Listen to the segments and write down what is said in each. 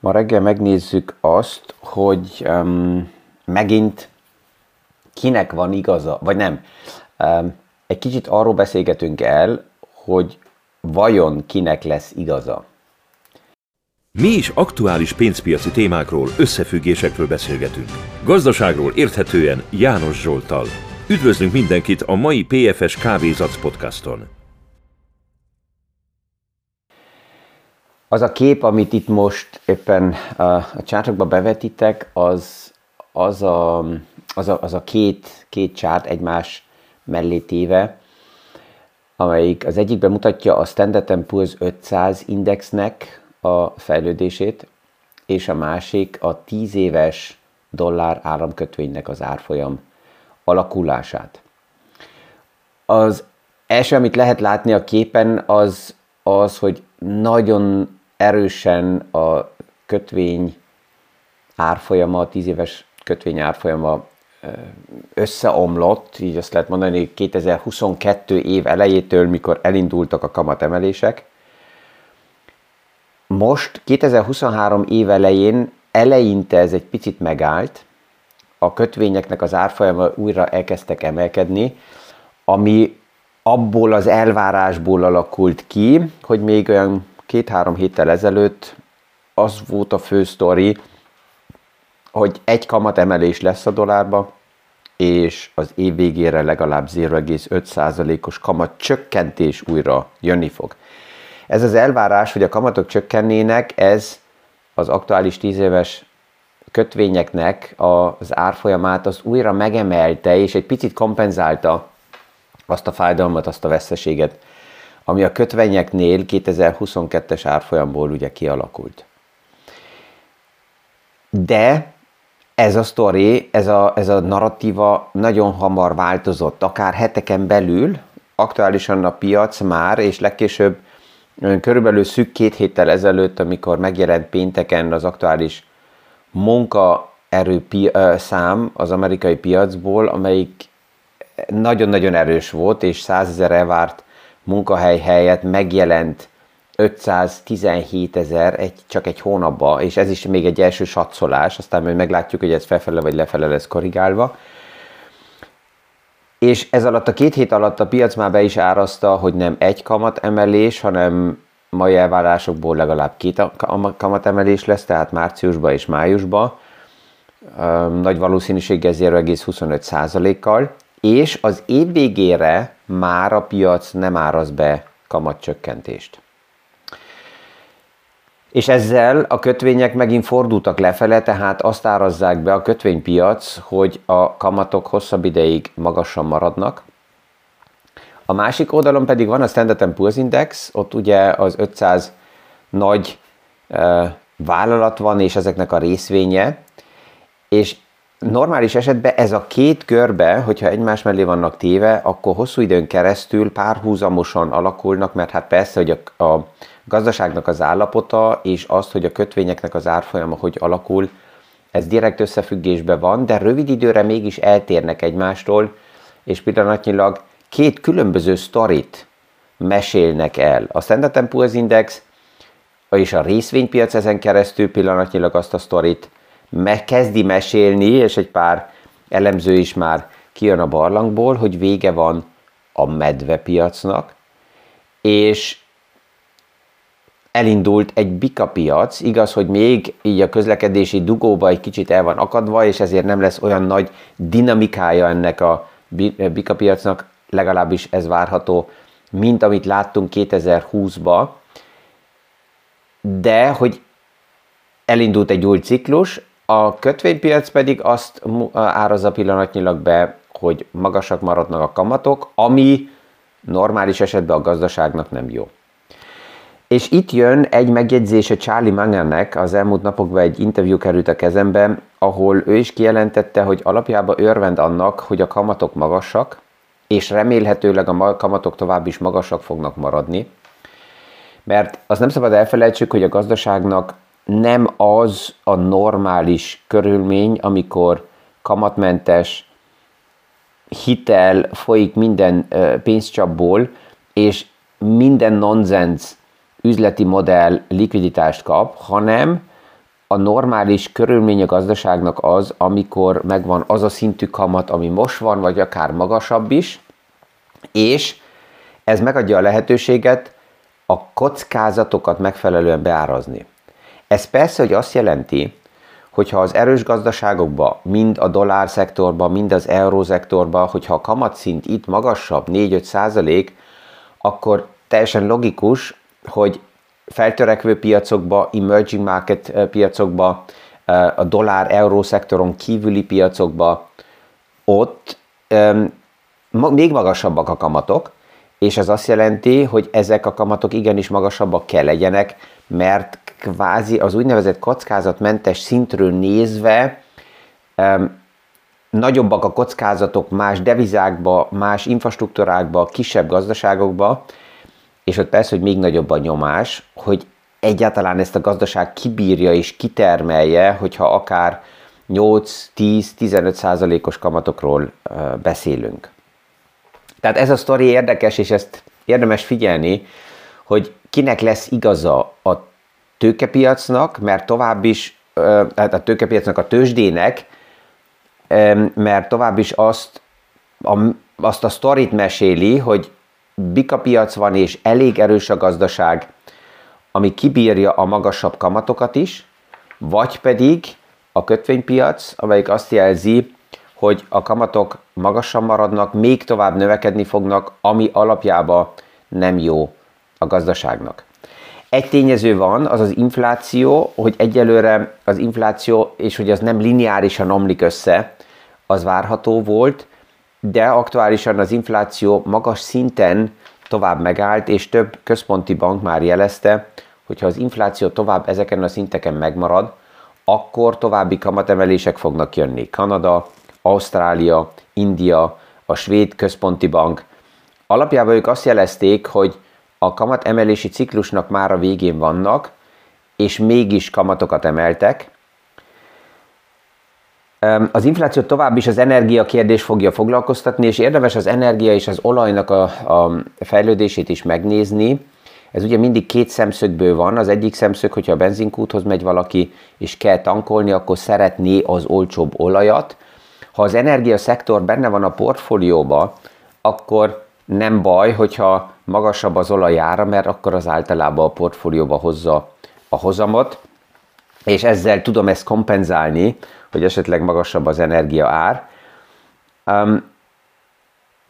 Ma reggel megnézzük azt, hogy um, megint kinek van igaza, vagy nem. Um, egy kicsit arról beszélgetünk el, hogy vajon kinek lesz igaza. Mi is aktuális pénzpiaci témákról, összefüggésekről beszélgetünk. Gazdaságról érthetően János Zsoltal. Üdvözlünk mindenkit a mai PFS Kávézac podcaston! Az a kép, amit itt most éppen a, csártokba bevetitek, az, az, a, az, a, az a két, két csárt egymás mellé téve, amelyik az egyikben mutatja a Standard Poor's 500 indexnek a fejlődését, és a másik a 10 éves dollár áramkötvénynek az árfolyam alakulását. Az első, amit lehet látni a képen, az az, hogy nagyon erősen a kötvény árfolyama, a 10 éves kötvény árfolyama összeomlott, így azt lehet mondani, 2022 év elejétől, mikor elindultak a kamatemelések. Most 2023 év elején eleinte ez egy picit megállt, a kötvényeknek az árfolyama újra elkezdtek emelkedni, ami abból az elvárásból alakult ki, hogy még olyan két-három héttel ezelőtt az volt a fő sztori, hogy egy kamat emelés lesz a dollárba, és az év végére legalább 0,5%-os kamat csökkentés újra jönni fog. Ez az elvárás, hogy a kamatok csökkennének, ez az aktuális 10 éves kötvényeknek az árfolyamát az újra megemelte, és egy picit kompenzálta azt a fájdalmat, azt a veszteséget, ami a kötvényeknél 2022-es árfolyamból ugye kialakult. De ez a sztori, ez a, ez a narratíva nagyon hamar változott, akár heteken belül, aktuálisan a piac már, és legkésőbb körülbelül szűk két héttel ezelőtt, amikor megjelent pénteken az aktuális munkaerő szám az amerikai piacból, amelyik nagyon-nagyon erős volt, és százezer elvárt munkahely helyett megjelent 517 ezer egy, csak egy hónapban, és ez is még egy első satszolás, aztán majd meglátjuk, hogy ez felfele vagy lefele lesz korrigálva. És ez alatt a két hét alatt a piac már be is árazta, hogy nem egy kamat emelés, hanem mai elvárásokból legalább két kamat emelés lesz, tehát márciusban és májusban. Nagy valószínűséggel 0,25 kal és az év végére már a piac nem áraz be kamatcsökkentést. És ezzel a kötvények megint fordultak lefele, tehát azt árazzák be a kötvénypiac, hogy a kamatok hosszabb ideig magasan maradnak. A másik oldalon pedig van a Standard Poor's Index, ott ugye az 500 nagy uh, vállalat van, és ezeknek a részvénye, és normális esetben ez a két körbe, hogyha egymás mellé vannak téve, akkor hosszú időn keresztül párhuzamosan alakulnak, mert hát persze, hogy a, a gazdaságnak az állapota és azt, hogy a kötvényeknek az árfolyama hogy alakul, ez direkt összefüggésben van, de rövid időre mégis eltérnek egymástól, és pillanatnyilag két különböző sztorit mesélnek el. A Standard Poor's Index és a részvénypiac ezen keresztül pillanatnyilag azt a sztorit kezdi mesélni, és egy pár elemző is már kijön a barlangból, hogy vége van a medvepiacnak, és elindult egy bikapiac, igaz, hogy még így a közlekedési dugóba egy kicsit el van akadva, és ezért nem lesz olyan nagy dinamikája ennek a bikapiacnak, legalábbis ez várható, mint amit láttunk 2020-ba, de hogy elindult egy új ciklus, a kötvénypiac pedig azt árazza pillanatnyilag be, hogy magasak maradnak a kamatok, ami normális esetben a gazdaságnak nem jó. És itt jön egy megjegyzése Charlie Mangernek, az elmúlt napokban egy interjú került a kezembe, ahol ő is kijelentette, hogy alapjában örvend annak, hogy a kamatok magasak, és remélhetőleg a kamatok tovább is magasak fognak maradni. Mert az nem szabad elfelejtsük, hogy a gazdaságnak nem az a normális körülmény, amikor kamatmentes hitel folyik minden pénzcsapból, és minden nonsens üzleti modell likviditást kap, hanem a normális körülmény a gazdaságnak az, amikor megvan az a szintű kamat, ami most van, vagy akár magasabb is, és ez megadja a lehetőséget a kockázatokat megfelelően beárazni. Ez persze, hogy azt jelenti, hogyha az erős gazdaságokban, mind a dollár szektorban, mind az eurószektorban, hogyha a kamatszint itt magasabb, 4-5 százalék, akkor teljesen logikus, hogy feltörekvő piacokba, emerging market eh, piacokba, eh, a dollár-euró szektoron kívüli piacokba, ott még magasabbak a kamatok, és ez azt jelenti, hogy ezek a kamatok igenis magasabbak kell legyenek, mert kvázi az úgynevezett kockázatmentes szintről nézve um, nagyobbak a kockázatok más devizákba, más infrastruktúrákba, kisebb gazdaságokba, és ott persze, hogy még nagyobb a nyomás, hogy egyáltalán ezt a gazdaság kibírja és kitermelje, hogyha akár 8-10-15 százalékos kamatokról beszélünk. Tehát ez a sztori érdekes, és ezt érdemes figyelni, hogy kinek lesz igaza a tőkepiacnak, mert tovább is, tehát a tőkepiacnak, a tőzsdének, mert tovább is azt a, azt a sztorit meséli, hogy bikapiac van, és elég erős a gazdaság, ami kibírja a magasabb kamatokat is, vagy pedig a kötvénypiac, amelyik azt jelzi, hogy a kamatok magasan maradnak, még tovább növekedni fognak, ami alapjában nem jó a gazdaságnak. Egy tényező van, az az infláció, hogy egyelőre az infláció, és hogy az nem lineárisan omlik össze, az várható volt, de aktuálisan az infláció magas szinten tovább megállt, és több központi bank már jelezte, hogy ha az infláció tovább ezeken a szinteken megmarad, akkor további kamatemelések fognak jönni. Kanada, Ausztrália, India, a Svéd Központi Bank. Alapjában ők azt jelezték, hogy a kamat emelési ciklusnak már a végén vannak, és mégis kamatokat emeltek. Az infláció tovább is az energia kérdés fogja foglalkoztatni, és érdemes az energia és az olajnak a, a fejlődését is megnézni. Ez ugye mindig két szemszögből van. Az egyik szemszög, hogyha a benzinkúthoz megy valaki, és kell tankolni, akkor szeretné az olcsóbb olajat. Ha az energiaszektor benne van a portfólióba, akkor nem baj, hogyha magasabb az olajára, mert akkor az általában a portfólióba hozza a hozamot, és ezzel tudom ezt kompenzálni, hogy esetleg magasabb az energia ár. Um,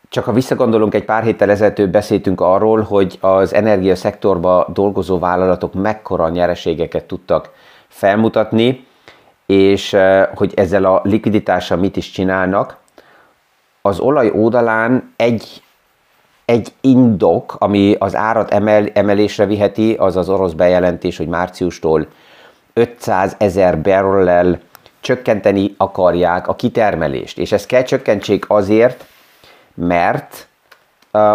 csak ha visszagondolunk, egy pár héttel ezelőtt beszéltünk arról, hogy az energiaszektorban dolgozó vállalatok mekkora nyereségeket tudtak felmutatni, és hogy ezzel a likviditással mit is csinálnak. Az olaj oldalán egy egy indok, ami az árat emel, emelésre viheti, az az orosz bejelentés, hogy márciustól 500 ezer barrel csökkenteni akarják a kitermelést. És ezt kell csökkentsék azért, mert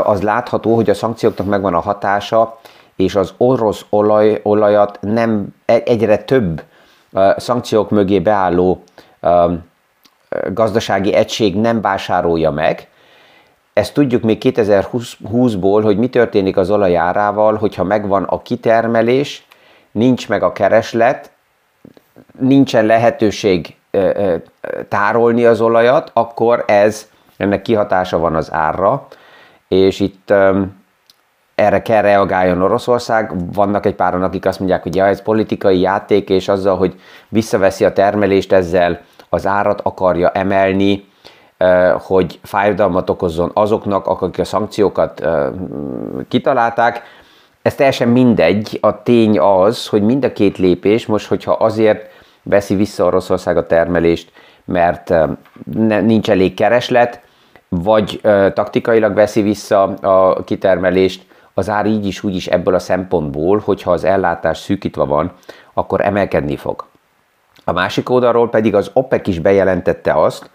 az látható, hogy a szankcióknak megvan a hatása, és az orosz olaj, olajat nem e, egyre több szankciók mögé beálló gazdasági egység nem vásárolja meg, ezt tudjuk még 2020-ból, hogy mi történik az olajárával, hogyha megvan a kitermelés, nincs meg a kereslet, nincsen lehetőség tárolni az olajat, akkor ez, ennek kihatása van az árra, és itt erre kell reagáljon Oroszország. Vannak egy páran, akik azt mondják, hogy ja, ez politikai játék, és azzal, hogy visszaveszi a termelést, ezzel az árat akarja emelni, hogy fájdalmat okozzon azoknak, akik a szankciókat kitalálták. Ez teljesen mindegy. A tény az, hogy mind a két lépés, most hogyha azért veszi vissza Oroszország a termelést, mert nincs elég kereslet, vagy taktikailag veszi vissza a kitermelést, az ár így is úgy is ebből a szempontból, hogyha az ellátás szűkítve van, akkor emelkedni fog. A másik oldalról pedig az OPEC is bejelentette azt,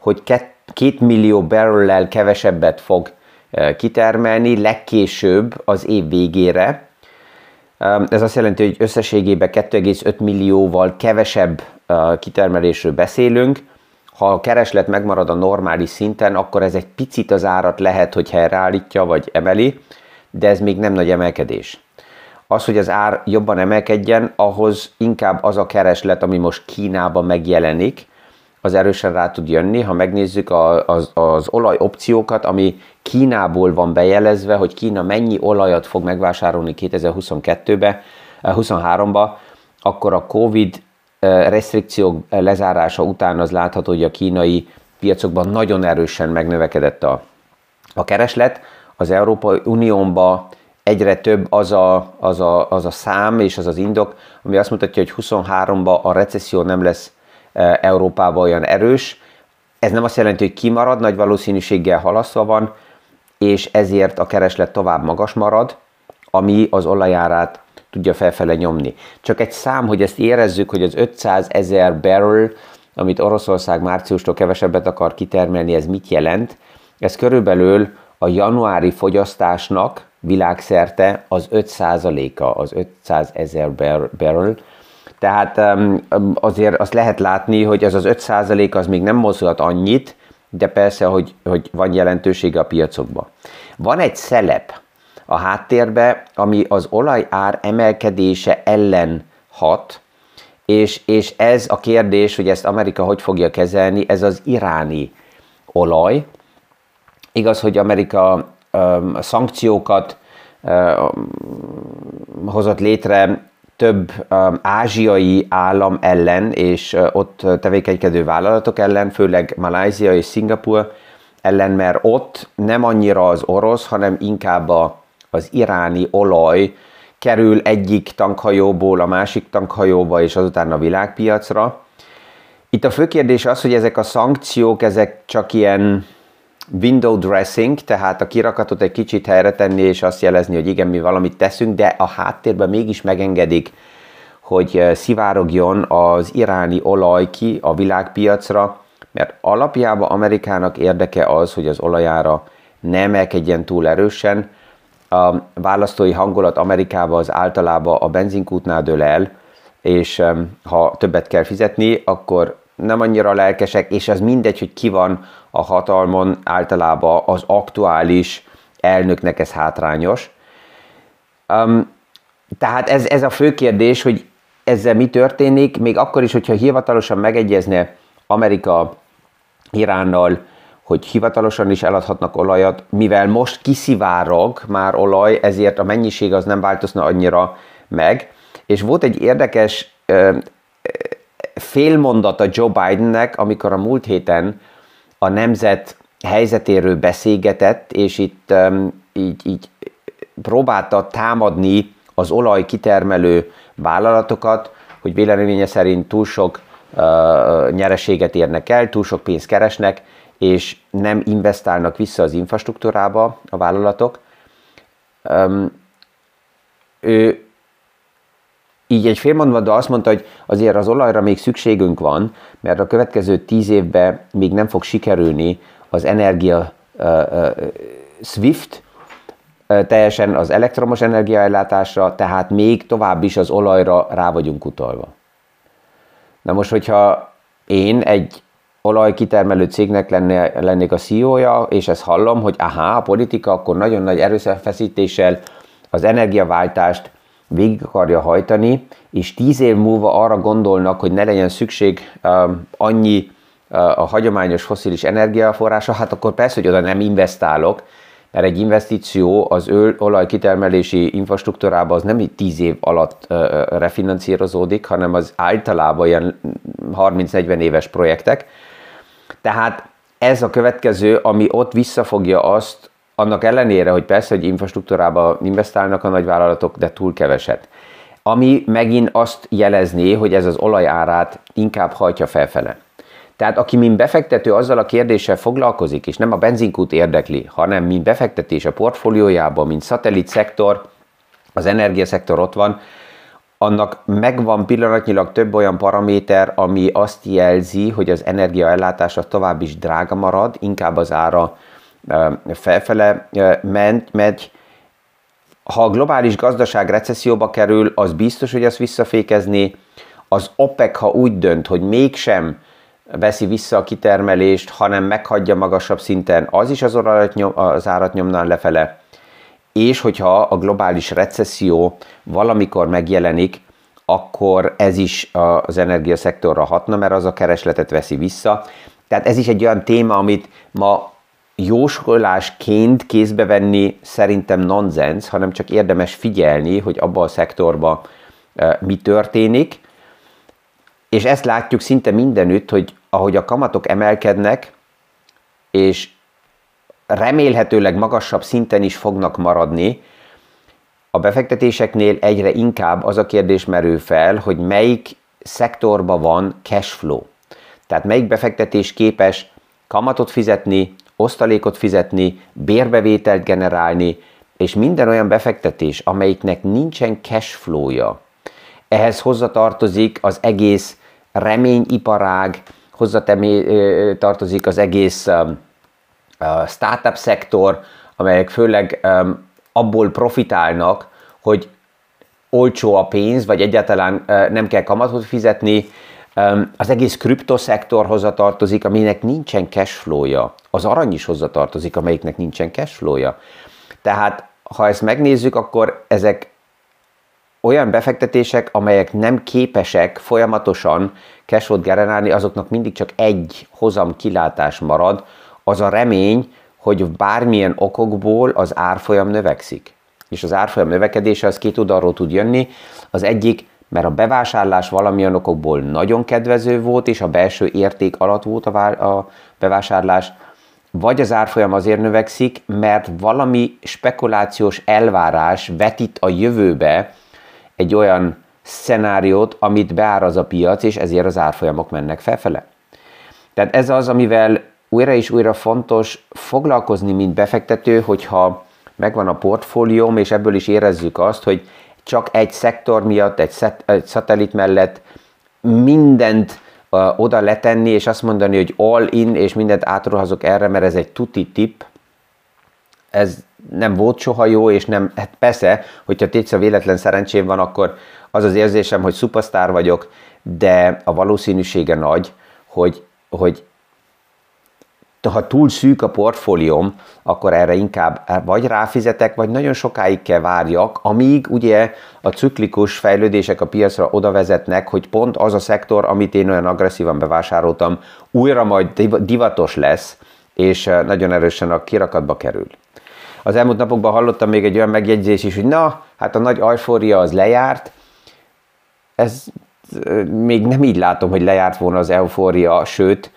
hogy 2 millió barrel kevesebbet fog eh, kitermelni legkésőbb az év végére. Ez azt jelenti, hogy összességében 2,5 millióval kevesebb eh, kitermelésről beszélünk. Ha a kereslet megmarad a normális szinten, akkor ez egy picit az árat lehet, hogy helyreállítja vagy emeli, de ez még nem nagy emelkedés. az, hogy az ár jobban emelkedjen, ahhoz inkább az a kereslet, ami most Kínában megjelenik, az erősen rá tud jönni. Ha megnézzük az, az olaj opciókat, ami Kínából van bejelezve, hogy Kína mennyi olajat fog megvásárolni 2022-be, 23-ba, akkor a Covid restrikciók lezárása után az látható, hogy a kínai piacokban nagyon erősen megnövekedett a, a kereslet. Az Európai Uniónban egyre több az a, az, a, az a szám és az az indok, ami azt mutatja, hogy 23-ban a recesszió nem lesz Európában olyan erős. Ez nem azt jelenti, hogy kimarad, nagy valószínűséggel halasztva van, és ezért a kereslet tovább magas marad, ami az olajárát tudja felfele nyomni. Csak egy szám, hogy ezt érezzük, hogy az 500 ezer barrel, amit Oroszország márciustól kevesebbet akar kitermelni, ez mit jelent? Ez körülbelül a januári fogyasztásnak világszerte az 5%-a, az 500 ezer barrel. Tehát azért azt lehet látni, hogy ez az 5% az még nem mozgat annyit, de persze, hogy, hogy van jelentősége a piacokban. Van egy szelep, a háttérbe, ami az olajár emelkedése ellen hat, és, és ez a kérdés, hogy ezt Amerika hogy fogja kezelni, ez az iráni olaj. Igaz, hogy Amerika um, szankciókat um, hozott létre több um, ázsiai állam ellen, és uh, ott tevékenykedő vállalatok ellen, főleg Malázia és Szingapur ellen, mert ott nem annyira az orosz, hanem inkább a az iráni olaj kerül egyik tankhajóból a másik tankhajóba, és azután a világpiacra. Itt a fő kérdés az, hogy ezek a szankciók, ezek csak ilyen window dressing, tehát a kirakatot egy kicsit helyre tenni, és azt jelezni, hogy igen, mi valamit teszünk, de a háttérben mégis megengedik, hogy eh, szivárogjon az iráni olaj ki a világpiacra, mert alapjában Amerikának érdeke az, hogy az olajára ne emelkedjen túl erősen, a választói hangulat Amerikában az általában a benzinkútnál dől el, és ha többet kell fizetni, akkor nem annyira lelkesek, és az mindegy, hogy ki van a hatalmon, általában az aktuális elnöknek ez hátrányos. Um, tehát ez, ez a fő kérdés, hogy ezzel mi történik, még akkor is, hogyha hivatalosan megegyezne Amerika Iránnal, hogy hivatalosan is eladhatnak olajat, mivel most kiszivárog már olaj, ezért a mennyiség az nem változna annyira meg. És volt egy érdekes félmondata Joe Bidennek, amikor a múlt héten a nemzet helyzetéről beszélgetett, és itt ö, így, így próbálta támadni az olaj kitermelő vállalatokat, hogy véleménye szerint túl sok ö, nyereséget érnek el, túl sok pénzt keresnek, és nem investálnak vissza az infrastruktúrába a vállalatok. Um, ő így egy félmondva azt mondta, hogy azért az olajra még szükségünk van, mert a következő tíz évben még nem fog sikerülni az energia uh, uh, SWIFT, teljesen az elektromos energiaellátásra, tehát még tovább is az olajra rá vagyunk utalva. Na most, hogyha én egy olajkitermelő cégnek lenne, lennék a CEO-ja, és ezt hallom, hogy aha, a politika akkor nagyon nagy erőfeszítéssel az energiaváltást végig akarja hajtani, és tíz év múlva arra gondolnak, hogy ne legyen szükség um, annyi uh, a hagyományos foszilis energiaforrása, hát akkor persze, hogy oda nem investálok, mert egy investíció az öl, olaj kitermelési infrastruktúrába az nem így 10 év alatt uh, refinanszírozódik, hanem az általában ilyen 30-40 éves projektek, tehát ez a következő, ami ott visszafogja azt, annak ellenére, hogy persze, hogy infrastruktúrába investálnak a nagyvállalatok, de túl keveset. Ami megint azt jelezné, hogy ez az olajárát inkább hajtja felfele. Tehát aki mint befektető azzal a kérdéssel foglalkozik, és nem a benzinkút érdekli, hanem mint befektetés a portfóliójában, mint szatellit szektor, az energiaszektor ott van, annak megvan pillanatnyilag több olyan paraméter, ami azt jelzi, hogy az energiaellátása tovább is drága marad, inkább az ára felfele ment, megy. Ha a globális gazdaság recesszióba kerül, az biztos, hogy ezt visszafékezni. Az OPEC, ha úgy dönt, hogy mégsem veszi vissza a kitermelést, hanem meghagyja magasabb szinten, az is az, nyom, az árat nyomnál lefele és hogyha a globális recesszió valamikor megjelenik, akkor ez is az energiaszektorra hatna, mert az a keresletet veszi vissza. Tehát ez is egy olyan téma, amit ma jósolásként kézbe venni szerintem nonsens, hanem csak érdemes figyelni, hogy abban a szektorban mi történik. És ezt látjuk szinte mindenütt, hogy ahogy a kamatok emelkednek, és remélhetőleg magasabb szinten is fognak maradni, a befektetéseknél egyre inkább az a kérdés merül fel, hogy melyik szektorban van cash flow. Tehát melyik befektetés képes kamatot fizetni, osztalékot fizetni, bérbevételt generálni, és minden olyan befektetés, amelyiknek nincsen cash flow-ja. Ehhez hozzatartozik az egész reményiparág, hozzatartozik az egész um, startup szektor, amelyek főleg abból profitálnak, hogy olcsó a pénz, vagy egyáltalán nem kell kamatot fizetni, az egész kriptoszektor hozzatartozik, aminek nincsen cashflow-ja. Az arany is hozzatartozik, amelyiknek nincsen cashflow-ja. Tehát, ha ezt megnézzük, akkor ezek olyan befektetések, amelyek nem képesek folyamatosan cashflow-t generálni, azoknak mindig csak egy hozam kilátás marad, az a remény, hogy bármilyen okokból az árfolyam növekszik. És az árfolyam növekedése az két oldalról tud jönni. Az egyik, mert a bevásárlás valamilyen okokból nagyon kedvező volt, és a belső érték alatt volt a bevásárlás, vagy az árfolyam azért növekszik, mert valami spekulációs elvárás vetít a jövőbe egy olyan szenáriót, amit beáraz a piac, és ezért az árfolyamok mennek felfele. Tehát ez az, amivel újra és újra fontos foglalkozni, mint befektető, hogyha megvan a portfólióm, és ebből is érezzük azt, hogy csak egy szektor miatt, egy, szet, egy szatellit mellett mindent uh, oda letenni, és azt mondani, hogy all in, és mindent átruházok erre, mert ez egy tuti tip, ez nem volt soha jó, és nem, hát persze, hogyha tétszer véletlen szerencsém van, akkor az az érzésem, hogy szupasztár vagyok, de a valószínűsége nagy, hogy, hogy ha túl szűk a portfólióm, akkor erre inkább vagy ráfizetek, vagy nagyon sokáig kell várjak, amíg ugye a ciklikus fejlődések a piacra oda vezetnek, hogy pont az a szektor, amit én olyan agresszívan bevásároltam, újra majd divatos lesz, és eh, nagyon erősen a kirakatba kerül. Az elmúlt napokban hallottam még egy olyan megjegyzés is, hogy na, hát a nagy eufória az lejárt. Ez eh, még nem így látom, hogy lejárt volna az eufória, sőt,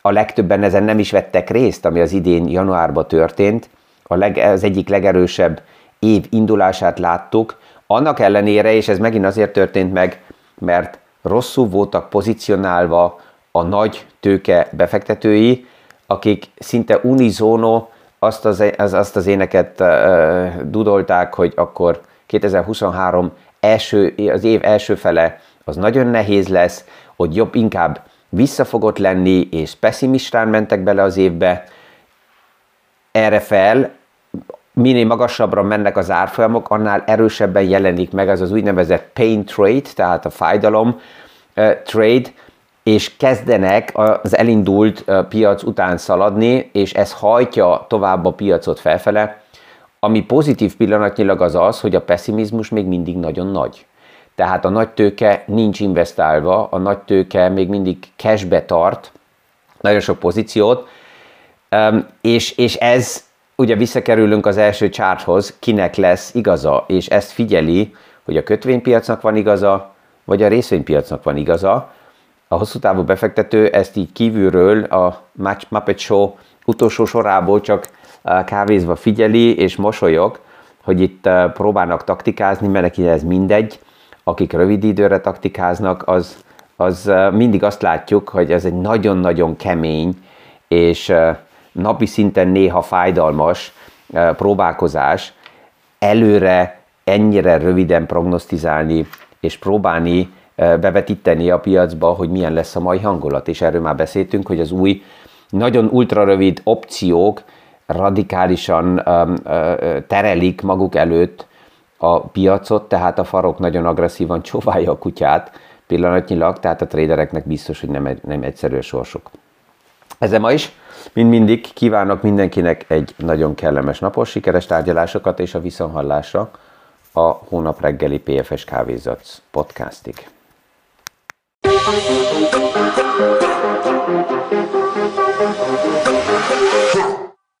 a legtöbben ezen nem is vettek részt, ami az idén januárban történt. A leg, az egyik legerősebb év indulását láttuk, annak ellenére, és ez megint azért történt meg, mert rosszul voltak pozícionálva a nagy tőke befektetői, akik szinte unizono azt az, az, azt az éneket uh, dudolták, hogy akkor 2023 első, az év első fele az nagyon nehéz lesz, hogy jobb inkább visszafogott lenni, és pessimistán mentek bele az évbe, erre fel, minél magasabbra mennek az árfolyamok, annál erősebben jelenik meg az az úgynevezett pain trade, tehát a fájdalom trade, és kezdenek az elindult piac után szaladni, és ez hajtja tovább a piacot felfele. Ami pozitív pillanatnyilag az az, hogy a pessimizmus még mindig nagyon nagy. Tehát a nagy tőke nincs investálva, a nagy tőke még mindig cashbe tart, nagyon sok pozíciót, és, és ez, ugye visszakerülünk az első charthoz, kinek lesz igaza, és ezt figyeli, hogy a kötvénypiacnak van igaza, vagy a részvénypiacnak van igaza. A hosszú távú befektető ezt így kívülről a Muppet Show utolsó sorából csak kávézva figyeli és mosolyog, hogy itt próbálnak taktikázni, mert neki ez mindegy, akik rövid időre taktikáznak, az, az mindig azt látjuk, hogy ez egy nagyon-nagyon kemény és napi szinten néha fájdalmas próbálkozás előre ennyire röviden prognosztizálni és próbálni bevetíteni a piacba, hogy milyen lesz a mai hangulat. És erről már beszéltünk, hogy az új, nagyon ultrarövid opciók radikálisan terelik maguk előtt a piacot, tehát a farok nagyon agresszívan csóválja a kutyát pillanatnyilag, tehát a tradereknek biztos, hogy nem, nem egyszerű a sorsuk. Ezzel ma is, mint mindig, kívánok mindenkinek egy nagyon kellemes napos, sikeres tárgyalásokat és a viszonhallásra a hónap reggeli PFS Kávézat podcastig.